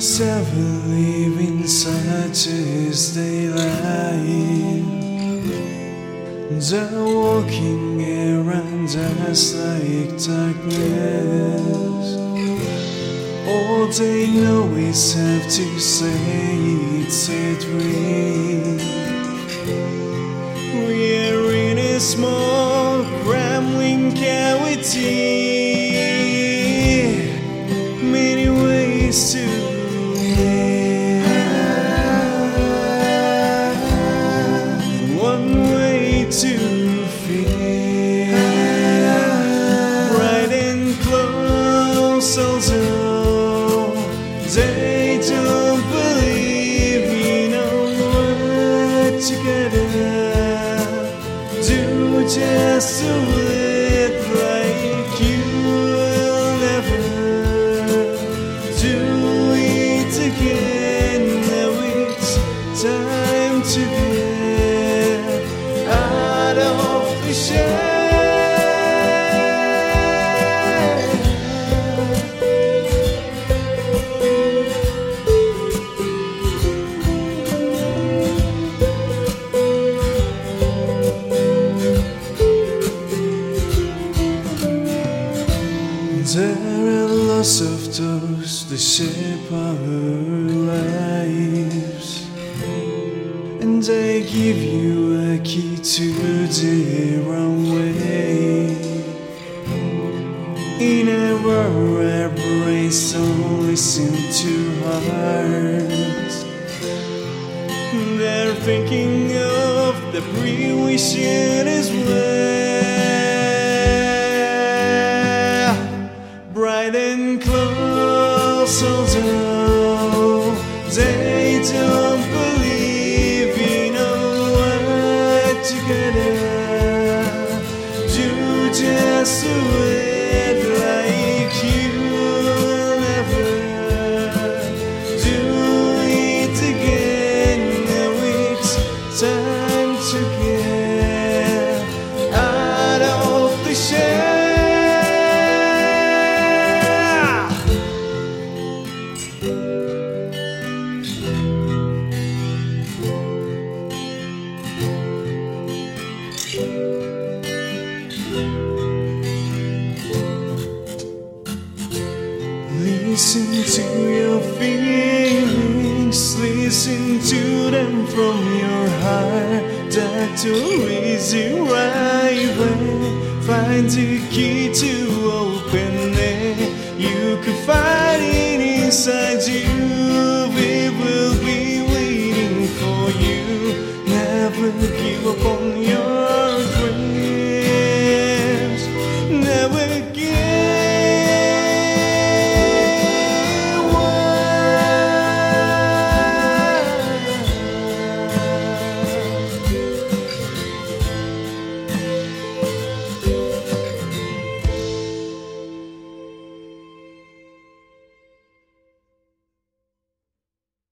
Ever living such as they lie. They're walking around just like darkness. All they know is have to say it's a dream. We're in a small, crumbling cavity. Close. Although they don't believe in our word together, do just to live like you'll never do it again. Now it's time to get out of the shade. There are lots of those that shape our lives, and they give you a key to their own way. In a world where brains don't listen to hearts, they're thinking of the pre-wishes as well. Close, Listen to your feelings, listen to them from your heart. That lead you right way. Find the key to